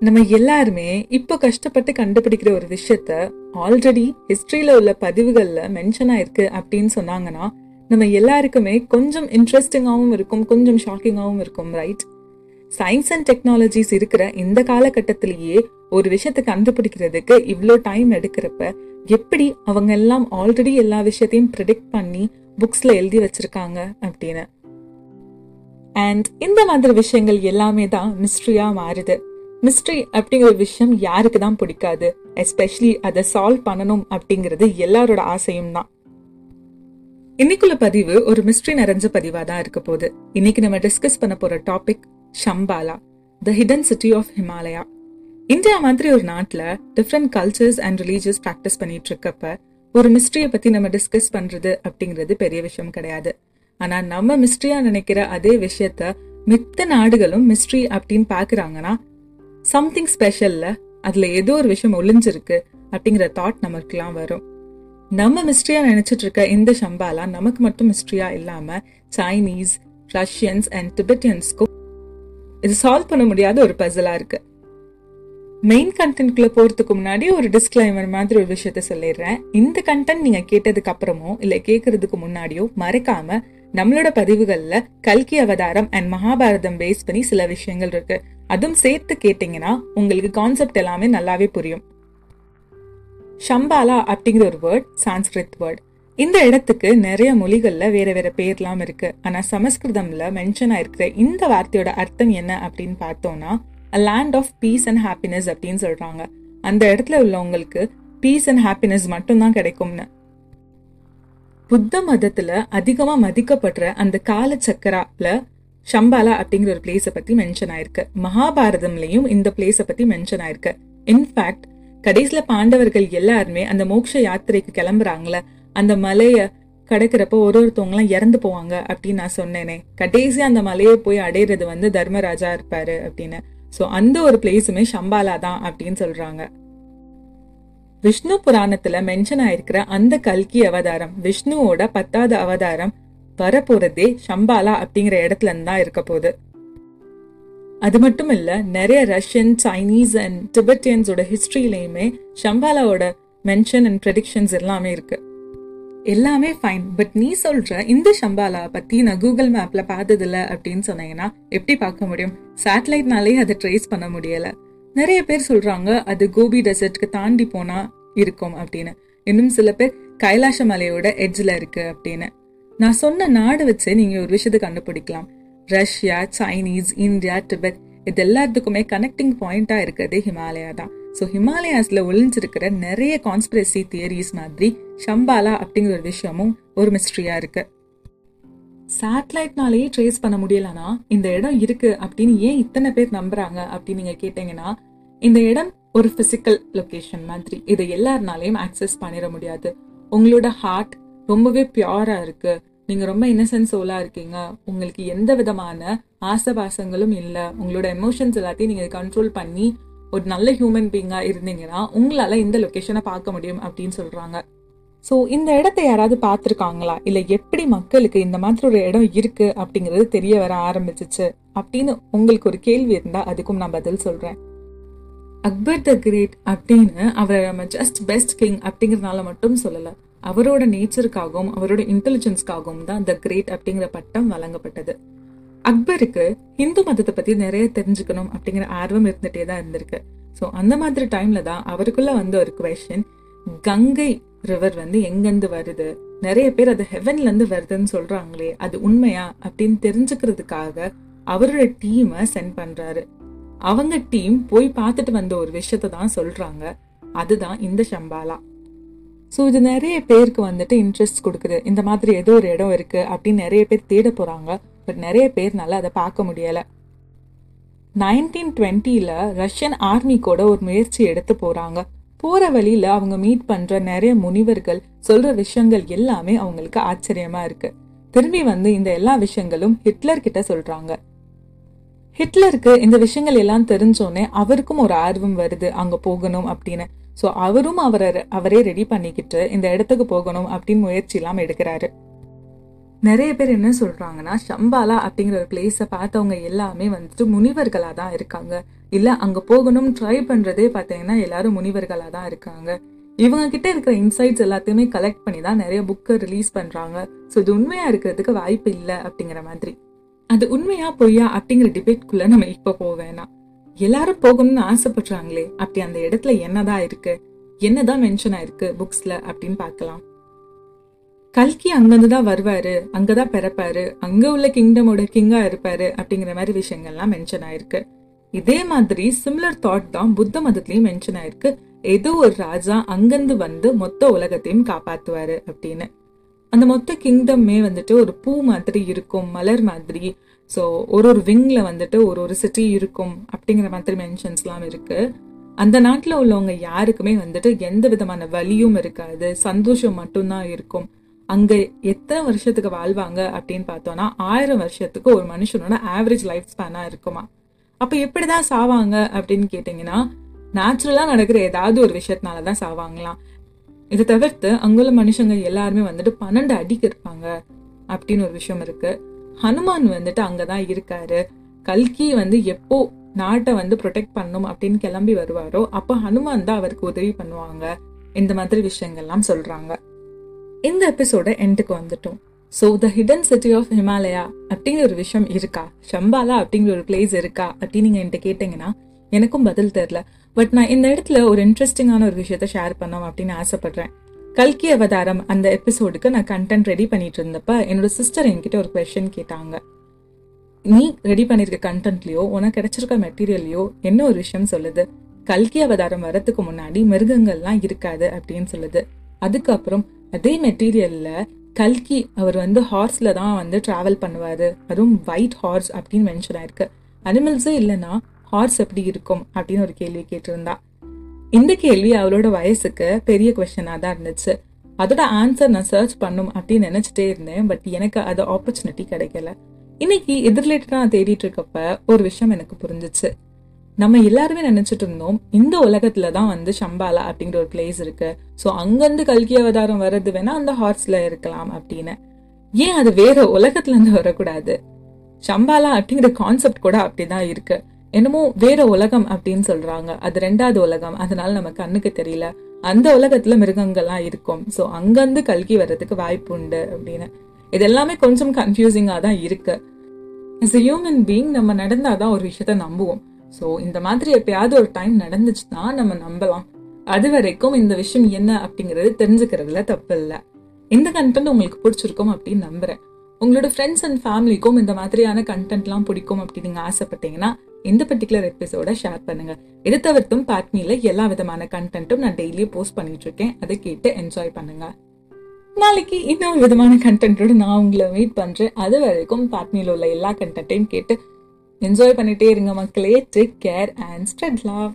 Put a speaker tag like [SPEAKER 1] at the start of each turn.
[SPEAKER 1] நம்ம எல்லாருமே இப்போ கஷ்டப்பட்டு கண்டுபிடிக்கிற ஒரு விஷயத்த ஆல்ரெடி ஹிஸ்ட்ரியில் உள்ள பதிவுகளில் மென்ஷன் ஆயிருக்கு அப்படின்னு சொன்னாங்கன்னா நம்ம எல்லாருக்குமே கொஞ்சம் இன்ட்ரெஸ்டிங்காகவும் இருக்கும் கொஞ்சம் ஷாக்கிங்காகவும் இருக்கும் ரைட் சயின்ஸ் அண்ட் டெக்னாலஜிஸ் இருக்கிற இந்த காலகட்டத்திலேயே ஒரு விஷயத்தை கண்டுபிடிக்கிறதுக்கு இவ்வளோ டைம் எடுக்கிறப்ப எப்படி அவங்க எல்லாம் ஆல்ரெடி எல்லா விஷயத்தையும் ப்ரிடிக்ட் பண்ணி புக்ஸில் எழுதி வச்சிருக்காங்க அப்படின்னு. அண்ட் இந்த மாதிரி விஷயங்கள் எல்லாமே தான் மிஸ்ட்ரியாக மாறுது. மிஸ்ட்ரி அப்படிங்கிற விஷயம் யாருக்கு தான் பிடிக்காது எஸ்பெஷலி அதை சால்வ் பண்ணணும் அப்படிங்கிறது எல்லாரோட ஆசையும் தான். இன்னைக்குள்ள பதிவு ஒரு மிஸ்ட்ரி நிறைஞ்ச பதிவா தான் இருக்க போகுது. இன்னைக்கு நம்ம டிஸ்கஸ் பண்ண போற topic Shambhala the hidden city of Himalaya India மாதிரி ஒரு நாட்டில் different cultures and religious practice பண்ணிட்டு இருக்கப்ப ஒரு மிஸ்ட்ரியை பத்தி நம்ம டிஸ்கஸ் பண்றது அப்படிங்கிறது பெரிய விஷயம் கிடையாது. ஆனா நம்ம மிஸ்ட்ரியா நினைக்கிற அதே விஷயத்த மித்த நாடுகளும் மிஸ்ட்ரி அப்படின்னு பாக்குறாங்கன்னா சம்திங் ஸ்பெஷல்ல அதுல ஏதோ ஒரு விஷயம் ஒளிஞ்சிருக்கு அப்படிங்கிற தாட் நமக்குலாம் வரும். நம்ம மிஸ்ட்ரியா நினைச்சிட்டு இருக்க இந்த ஷம்பாலா நமக்கு மட்டும் மிஸ்ட்ரியா இல்லாம சைனீஸ் ரஷ்யன்ஸ் அண்ட் டிபெட்டியன்ஸ்க்கும் இது சால்வ் பண்ண முடியாத ஒரு பசலா இருக்கு. மெயின் கண்டென்ட்குள்ள போறதுக்கு முன்னாடி ஒரு டிஸ்கிளைமர் மாதிரி ஒரு விஷயத்த சொல்லிடுறேன். இந்த கண்டென்ட் நீங்க கேட்டதுக்கு அப்புறமோ இல்ல கேட்கறதுக்கு முன்னாடியோ மறக்காம நம்மளோட பதிவுகள்ல கல்கி அவதாரம் அண்ட் மகாபாரதம் பேஸ் பண்ணி சில விஷயங்கள் இருக்கு. அதுவும் சேர்த்து கேட்டீங்கன்னா உங்களுக்கு கான்செப்ட் எல்லாமே நல்லாவே புரியும். ஷம்பாலா அப்படிங்கிற ஒரு வேர்ட் சான்ஸ்கிரித் வேர்ட் இந்த இடத்துக்கு நிறைய மொழிகள்ல வேற வேற பேர்லாம் இருக்கு. ஆனா சமஸ்கிருதம்ல மென்ஷன் ஆயிருக்கிற இந்த வார்த்தையோட அர்த்தம் என்ன அப்படின்னு பார்த்தோம்னா land of peace and happiness அப்படின்னு சொல்றாங்க. அந்த இடத்துல உள்ளவங்களுக்கு பீஸ் அண்ட் ஹாப்பினஸ் மட்டும்தான் கிடைக்கும்னு. புத்த மதத்துல அதிகமா மதிக்கப்படுற அந்த கால சக்கரால ஷம்பாலா அப்படிங்கிற ஒரு பிளேஸ பத்தி மென்ஷன் ஆயிருக்கு. மகாபாரதம்லயும் இந்த பிளேஸ பத்தி மென்ஷன் ஆயிருக்கு. இன்ஃபேக்ட் கடைசியில பாண்டவர்கள் எல்லாருமே அந்த மோட்ச யாத்திரைக்கு கிளம்புறாங்களே அந்த மலைய கடக்கிறப்ப ஒரு ஒருத்தவங்க எல்லாம் இறந்து போவாங்க அப்படின்னு நான் சொன்னேனே. கடைசி அந்த மலையை போய் அடையிறது வந்து தர்மராஜா இருப்பாரு அப்படின்னு. சோ அந்த ஒரு பிளேஸுமே ஷம்பாலா தான் அப்படின்னு சொல்றாங்க. விஷ்ணு புராணத்துல மென்ஷன் ஆயிருக்கிற அந்த கல்கி அவதாரம் விஷ்ணுவோட பத்தாவது அவதாரம் வரப்போறதே ஷம்பாலா அப்படிங்கிற இடத்துல இருந்து தான் இருக்க போகுது. அது மட்டும் இல்ல நிறைய ரஷ்யன் சைனீஸ் அண்ட் டிபெட்டியன்ஸோட ஹிஸ்டரியிலையுமே ஷம்பாலாவோட மென்ஷன் அண்ட் ப்ரெடிக்ஷன்ஸ் எல்லாமே இருக்கு. எல்லாமே ஃபைன் பட் நீ சொல்ற இந்த ஷம்பாலா பத்தி நான் கூகுள் மேப்ல பார்த்ததில்ல அப்படின்னு சொன்னீங்கன்னா எப்படி பார்க்க முடியும்? சேட்டலைட்னாலே அதை ட்ரேஸ் பண்ண முடியலை. நிறைய பேர் சொல்றாங்க அது கோபி டெசர்ட்க்கு தாண்டி போனா இருக்கும் அப்படின்னு. இன்னும் சில பேர் கைலாச மலையோட எட்ஜில் இருக்கு அப்படின்னு. நான் சொன்ன நாடு வச்சு நீங்க ஒரு விஷயத்தை கண்டுபிடிக்கலாம். ரஷ்யா சைனீஸ் இந்தியா டிபெட் இது எல்லாத்துக்குமே கனெக்டிங் பாயிண்டா இருக்கிறது ஹிமாலயா தான். ஸோ ஹிமாலயாஸ்ல ஒளிஞ்சிருக்கிற நிறைய கான்ஸ்பிரசி தியரிஸ் மாதிரி ஷம்பாலா அப்படிங்கிற ஒரு விஷயமும் ஒரு மிஸ்ட்ரியா இருக்கு. சேட்டலைட்னாலேயே ட்ரேஸ் பண்ண முடியலனா இந்த இடம் இருக்கு அப்படின்னு ஏன் இத்தனை பேர் நம்புறாங்க அப்படின்னு நீங்க கேட்டீங்கன்னா இந்த இடம் ஒரு பிசிக்கல் லொக்கேஷன் மாதிரி. இதை எல்லாருனாலையும் ஆக்சஸ் பண்ணிட முடியாது. உங்களோட ஹார்ட் ரொம்பவே பியூரா இருக்கு. நீங்க ரொம்ப இன்னசென்ட் சோலா இருக்கீங்க. உங்களுக்கு எந்த விதமான ஆசபாசங்களும் இல்லை. உங்களோட எமோஷன்ஸ் எல்லாத்தையும் நீங்க கண்ட்ரோல் பண்ணி ஒரு நல்ல ஹியூமன் பீங்கா இருந்தீங்கன்னா உங்களால இந்த லொக்கேஷனை பார்க்க முடியும் அப்படின்னு சொல்றாங்க. ஸோ இந்த இடத்த யாராவது பார்த்துருக்காங்களா? இல்லை எப்படி மக்களுக்கு இந்த மாதிரி ஒரு இடம் இருக்கு அப்படிங்கிறது தெரிய வர ஆரம்பிச்சிச்சு அப்படின்னு உங்களுக்கு ஒரு கேள்வி இருந்தால் அதுக்கும் நான் பதில் சொல்கிறேன் அக்பர் த கிரேட் அப்படின்னு அவரை நம்ம ஜஸ்ட் பெஸ்ட் கிங் அப்படிங்கறதுனால மட்டும் சொல்லலை. அவரோட நேச்சருக்காகவும் அவரோட இன்டெலிஜென்ஸ்க்காகவும் தான் த கிரேட் அப்படிங்கிற பட்டம் வழங்கப்பட்டது. அக்பருக்கு இந்து மதத்தை பற்றி நிறைய தெரிஞ்சுக்கணும் அப்படிங்கிற ஆர்வம் இருந்துகிட்டே தான் இருந்திருக்கு. ஸோ அந்த மாதிரி டைமில் தான் அவருக்குள்ளே வந்த ஒரு கொஷின் கங்கை ரிவர் வந்து எங்கேருந்து வருது? நிறைய பேர் அது ஹெவன்லேருந்து வருதுன்னு சொல்கிறாங்களே அது உண்மையா? அப்படின்னு தெரிஞ்சுக்கிறதுக்காக அவரோட டீமை சென்ட் பண்ணுறாரு அவங்க டீம் போய் பார்த்துட்டு வந்த ஒரு விஷயத்த தான் சொல்கிறாங்க அதுதான் இந்த ஷம்பாலா ஸோ இது நிறைய பேருக்கு வந்துட்டு இன்ட்ரெஸ்ட் கொடுக்குது. இந்த மாதிரி ஏதோ ஒரு இடம் இருக்குது அப்படின்னு நிறைய பேர் தேட போகிறாங்க பட் நிறைய பேர்னால அதை பார்க்க முடியலை. நைன்டீன் டுவெண்ட்டியில் ரஷ்யன் ஆர்மி கூட ஒரு முயற்சி எடுத்து போகிறாங்க போற வழியில அவங்க மீட் பண்ற நிறைய முனிவர்கள் சொல்ற விஷயங்கள் எல்லாமே அவங்களுக்கு ஆச்சரியமா இருக்கு. திரும்பி வந்து இந்த எல்லா விஷயங்களும் ஹிட்லர் கிட்ட சொல்றாங்க. ஹிட்லருக்கு இந்த விஷயங்கள் எல்லாம் தெரிஞ்சோடனே அவருக்கும் ஒரு ஆர்வம் வருது அங்க போகணும் அப்படின்னு. சோ அவரும் அவரை அவரே ரெடி பண்ணிக்கிட்டு இந்த இடத்துக்கு போகணும் அப்படின்னு முயற்சி எல்லாம் எடுக்கிறாரு. நிறைய பேர் என்ன சொல்றாங்கன்னா ஷம்பாலா அப்படிங்கிற ஒரு பிளேஸை பார்த்தவங்க எல்லாமே வந்துட்டு முனிவர்களா தான் இருக்காங்க. இல்ல அங்க போகணும் ட்ரை பண்றதே பாத்தீங்கன்னா எல்லாரும் முனிவர்களா தான் இருக்காங்க. இவங்க கிட்ட இருக்கிற இன்சைட்ஸ் எல்லாத்தையுமே கலெக்ட் பண்ணி தான் நிறைய புக்கை ரிலீஸ் பண்றாங்க. ஸோ இது உண்மையா இருக்கிறதுக்கு வாய்ப்பு இல்லை அப்படிங்கிற மாதிரி. அது உண்மையா பொய்யா அப்படிங்கிற டிபேட்குள்ள நம்ம இப்ப போக வேணாம். எல்லாரும் போகணும்னு ஆசைப்படுறாங்களே அப்படி அந்த இடத்துல என்னதான் இருக்கு? என்னதான் மென்ஷன் ஆயிருக்கு புக்ஸ்ல அப்படின்னு பார்க்கலாம். கல்கி அங்கிருந்து தான் வருவாரு அங்கதான் பிறப்பாரு அங்க உள்ள கிங்டமோட கிங்கா இருப்பாரு அப்படிங்கிற மாதிரி விஷயங்கள்லாம் மென்ஷன் ஆயிருக்கு. இதே மாதிரி சிமிலர் தாட் தான் புத்த மதத்திலயும் மென்ஷன் ஆயிருக்கு. ஏதோ ஒரு ராஜா அங்கிருந்து வந்து மொத்த உலகத்தையும் காப்பாத்துவாரு அப்படின்னு. அந்த மொத்த கிங்டம்மே வந்துட்டு ஒரு பூ மாதிரி இருக்கும் மலர் மாதிரி. ஸோ ஒரு ஒரு விங்ல வந்துட்டு ஒரு ஒரு சிட்டி இருக்கும் அப்படிங்கிற மாதிரி மென்ஷன்ஸ்லாம் இருக்கு. அந்த நாட்டில் உள்ளவங்க யாருக்குமே வந்துட்டு எந்த விதமான வலியும் இருக்காது சந்தோஷம் மட்டும்தான் இருக்கும். அங்க எத்தனை வருஷத்துக்கு வாழ்வாங்க அப்படின்னு பார்த்தோம்னா ஆயிரம் வருஷத்துக்கு ஒரு மனுஷனோட ஆவரேஜ் லைஃப் ஸ்பேனா இருக்குமா. அப்ப எப்படிதான் சாவாங்க அப்படின்னு கேட்டீங்கன்னா நேச்சுரலா நடக்கிற ஏதாவது ஒரு விஷயத்தினாலதான் சாவாங்களாம். இதை தவிர்த்து அங்குள்ள மனுஷங்க எல்லாருமே வந்துட்டு பன்னெண்டு அடிக்கு இருப்பாங்க அப்படின்னு ஒரு விஷயம் இருக்கு. ஹனுமான் வந்துட்டு அங்கதான் இருக்காரு. கல்கி வந்து எப்போ நாட்டை வந்து ப்ரொடெக்ட் பண்ணும் அப்படின்னு கிளம்பி வருவாரோ அப்போ ஹனுமான் தான் அவருக்கு உதவி பண்ணுவாங்க. இந்த மாதிரி விஷயங்கள்லாம் சொல்றாங்க. இந்த எபிசோட எண்டுக்கு வந்துட்டோம். So the hidden city of Himalaya அப்படிங்கிற ஒரு விஷயம் இருக்கா? ஷம்பாலா அப்படிங்கிற ஒரு பிளேஸ் இருக்கா? அப்படின்னு நீங்கள் என்கிட்ட கேட்டீங்கன்னா எனக்கும் பதில் தெரில பட் நான் இந்த இடத்துல ஒரு இன்ட்ரெஸ்டிங்கான ஒரு விஷயத்த ஷேர் பண்ணோம் அப்படின்னு ஆசைப்படுறேன். கல்கி அவதாரம் அந்த எபிசோடுக்கு நான் கண்டென்ட் ரெடி பண்ணிட்டு இருந்தப்ப என்னோட சிஸ்டர் என்கிட்ட ஒரு கொஸ்டின் கேட்டாங்க. நீ ரெடி பண்ணியிருக்க கண்டென்ட்லயோ உனக்கு கிடைச்சிருக்க மெட்டீரியல்லையோ என்ன ஒரு விஷயம் சொல்லுது? கல்கி அவதாரம் வரதுக்கு முன்னாடி மிருகங்கள்லாம் இருக்காது அப்படின்னு சொல்லுது. அதுக்கப்புறம் அதே மெட்டீரியல்ல கல்கி அவர் வந்து ஹார்ஸில் தான் வந்து ட்ராவல் பண்ணுவார். அதுவும் ஒயிட் ஹார்ஸ் அப்படின்னு மென்ஷன் ஆயிருக்கு. அனிமல்ஸே இல்லைன்னா ஹார்ஸ் எப்படி இருக்கும் அப்படின்னு ஒரு கேள்வி கேட்டிருந்தா. இந்த கேள்வி அவளோட வயசுக்கு பெரிய கொஷனாக தான் இருந்துச்சு. அதோட ஆன்சர் நான் சர்ச் பண்ணும் அப்படின்னு நினச்சிட்டே இருந்தேன். பட் எனக்கு அது ஆப்பர்ச்சுனிட்டி கிடைக்கல. இன்னைக்கு எதிர்லேட்டு நான் தேடிட்டு இருக்கப்ப ஒரு விஷயம் எனக்கு புரிஞ்சிச்சு. நம்ம எல்லாருமே நினைச்சிட்டு இருந்தோம் இந்த உலகத்துல தான் வந்து ஷம்பாலா அப்படிங்கிற ஒரு பிளேஸ் இருக்கு. ஸோ அங்கிருந்து கல்கி அவதாரம் வர்றது வேணா அந்த ஹார்ஸ்ல இருக்கலாம் அப்படின்னு. ஏன் அது வேற உலகத்துல இருந்து வரக்கூடாது? ஷம்பாலா அப்படிங்கிற கான்செப்ட் கூட அப்படிதான் இருக்கு. என்னமோ வேற உலகம் அப்படின்னு சொல்றாங்க. அது ரெண்டாவது உலகம். அதனால நம்ம கண்ணுக்கு தெரியல. அந்த உலகத்துல மிருகங்கள்லாம் இருக்கும். ஸோ அங்கிருந்து கல்கி வர்றதுக்கு வாய்ப்பு உண்டு அப்படின்னு. இது எல்லாமே கொஞ்சம் கன்ஃபியூசிங்காக தான் இருக்கு. இஸ் ஹியூமன் பீங் நம்ம நடந்தாதான் ஒரு விஷயத்த நம்புவோம். ஸோ இந்த மாதிரி எப்பயாவது ஒரு டைம் நடந்துச்சுன்னா நம்ம நம்பலாம். அது வரைக்கும் இந்த விஷயம் என்ன அப்படிங்கறது தெரிஞ்சுக்கிறதுல தப்பு இல்லை. இந்த கண்டென்ட் உங்களுக்கு பிடிச்சிருக்கும் அப்படின்னு நம்புறேன். உங்களோட ஃப்ரெண்ட்ஸ் அண்ட் ஃபேமிலிக்கும் இந்த மாதிரியான கண்டென்ட்லாம் பிடிக்கும் அப்படின்னு நீங்க ஆசைப்பட்டீங்கன்னா இந்த பர்டிகுலர் எபிசோட ஷேர் பண்ணுங்க. இது தவிர்த்தும் பாட்னில எல்லா விதமான கண்டென்ட்டும் நான் டெய்லியும் போஸ்ட் பண்ணிட்டு இருக்கேன் அதை கேட்டு என்ஜாய் பண்ணுங்க. நாளைக்கு இன்னொரு விதமான கண்டென்ட்டோட நான் உங்களை மீட் பண்றேன். அது வரைக்கும் பாட்னியில் உள்ள எல்லா கண்டென்ட்டையும் கேட்டு என்ஜாய் பண்ணிட்டே இருங்க மக்களே. Take care and spread love